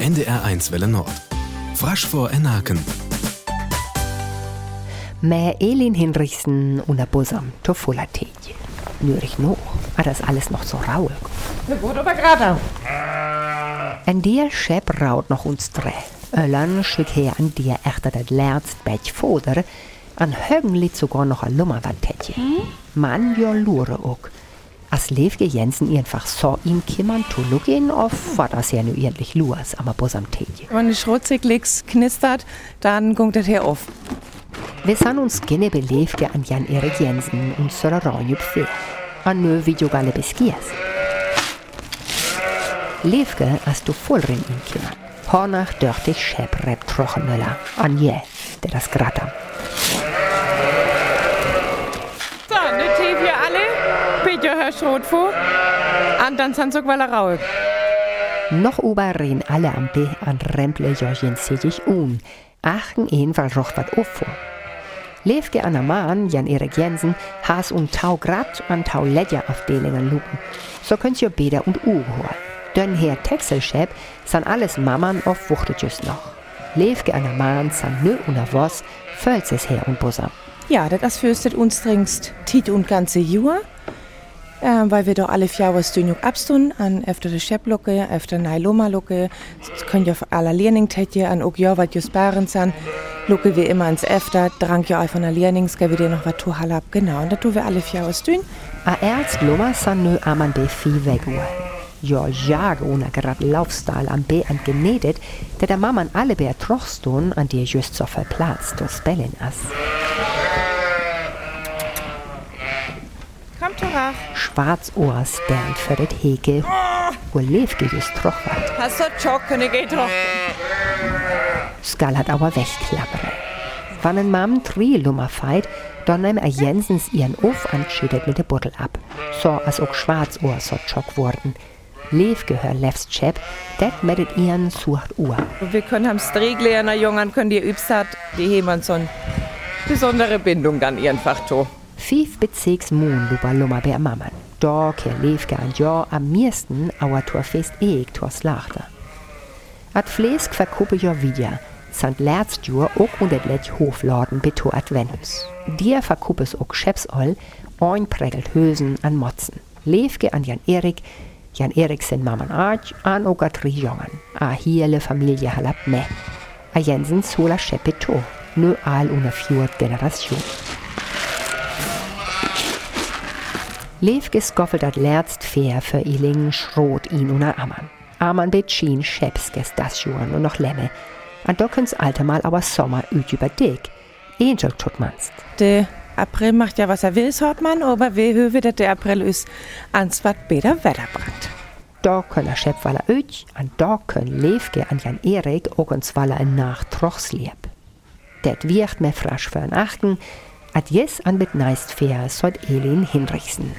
NDR1 Welle Nord. Frasch vor Enaken. Med Elin Hinrichsen und der Busam to fulla tid. Nörig nog, är das alles noch so rauig. Det går aber gerade. En del skepp raut noch uns drä. Öllern schick her an dir echter det lärzt bäch foder, an högen lit sogar noch a lummerwandtätje. Man jo lure ook. As Levke Jensen einfach so ihm kimmern to lugin, auf war das ja nu endlich luas am tätje. Wenn die Schrotzig knistert, dann gungt das hier auf. Vi san uns gene belevke an Jan Erik Jensen und Sora Ranjup fe. An nö videogalle beskias. Levke as du vollrin in kimmern. Hornach dörtig schäb rep trochenöller. An je, der das gratam. Peter hör Schrot vor. Und dann sind weil rauig. Noch ober ren alle ampe an Remple Jorgen sich un. Achten een weil roch wat auf vor. Levke an der Mann, Jan Erik Jensen, has un tau grad an tau ledja Afdelingen lupen. So könnt ihr Bäder und Uhr holen. Dönn her Texelschäb san alles Mammern auf Wuchtetjes noch. Levke an der Mann san nö und a was, fölz es her und Busam. Ja, das fürstet uns dringst Tit und ganze Jahr. Ähm, weil wir doch alle vier Jahre Stündung abstun an öfter de Schepplocke, öfter Neiloma-Locke, könnt ihr aller Lehrning-Tätje an auch ja, was just baren san. Lucke wie immer ans Efter, drang ja an Lehrnings, gell, wie dir noch was tu halab, genau. Und da tun wir alle vier Jahre stün. A erst Lummer san nö aman de Vieh weguhr. Jo jag ohne grad Laufstahl am B an genedet, der der Mamman alle bär trochstun an dir just so verplatzt du spellen as. Torach. Schwarzohrs Bernd für det Heke, wo Levke just trochwart. Hast du geht doch. Skal hat aber wegklappere. Wann ein Mam tri Lummer feit, dann nahm er Jensens ihren Of anschiedet mit der Buddel ab. So als auch Schwarzohr so schock worden. Levke hör lefst Chep, det medet ihren sucht Uhr. Wir können am Stregleerner Jungen, können die übst hat, die heben so eine besondere Bindung dann einfach to. Fief Bezirks Moon luba Lummer bei Mamman. Kehr Levke an Jo am meisten auer Torfest eeg Tors Lachter. At Flesk verkuppe jo wieder, sant Lerztjur ook und et Lech Hofladen beto Adventus. Dir verkuppes ook Schepsoll, ein prägelt Hösen an Motzen. Levke an Jan Erik, Jan Eriksen Mamman Arch, an ook a tri Jungen. A hiele Familie halab me. A Jensen sola Scheppe to, nö all una fjord Generation. Levke skoffelt dat Lerzt fair für Ilingen schrot ihn una Ammann. Ammann betschien Schepskes das Juren und noch Lemme. An dockens Alter mal aber Sommer üt über dick. Angel tut manst. Der April macht ja, was er will, sagt man, aber wir hören, dass der April ist ans wat beder Wetter bringt. Da können er Schepwaller üt, an da können Levke an Jan Erik auch uns Waller in nach Trochslieb. Det wird mir frasch für Achten, at jes an mit neist fair, sollt Elin Hinrichsen.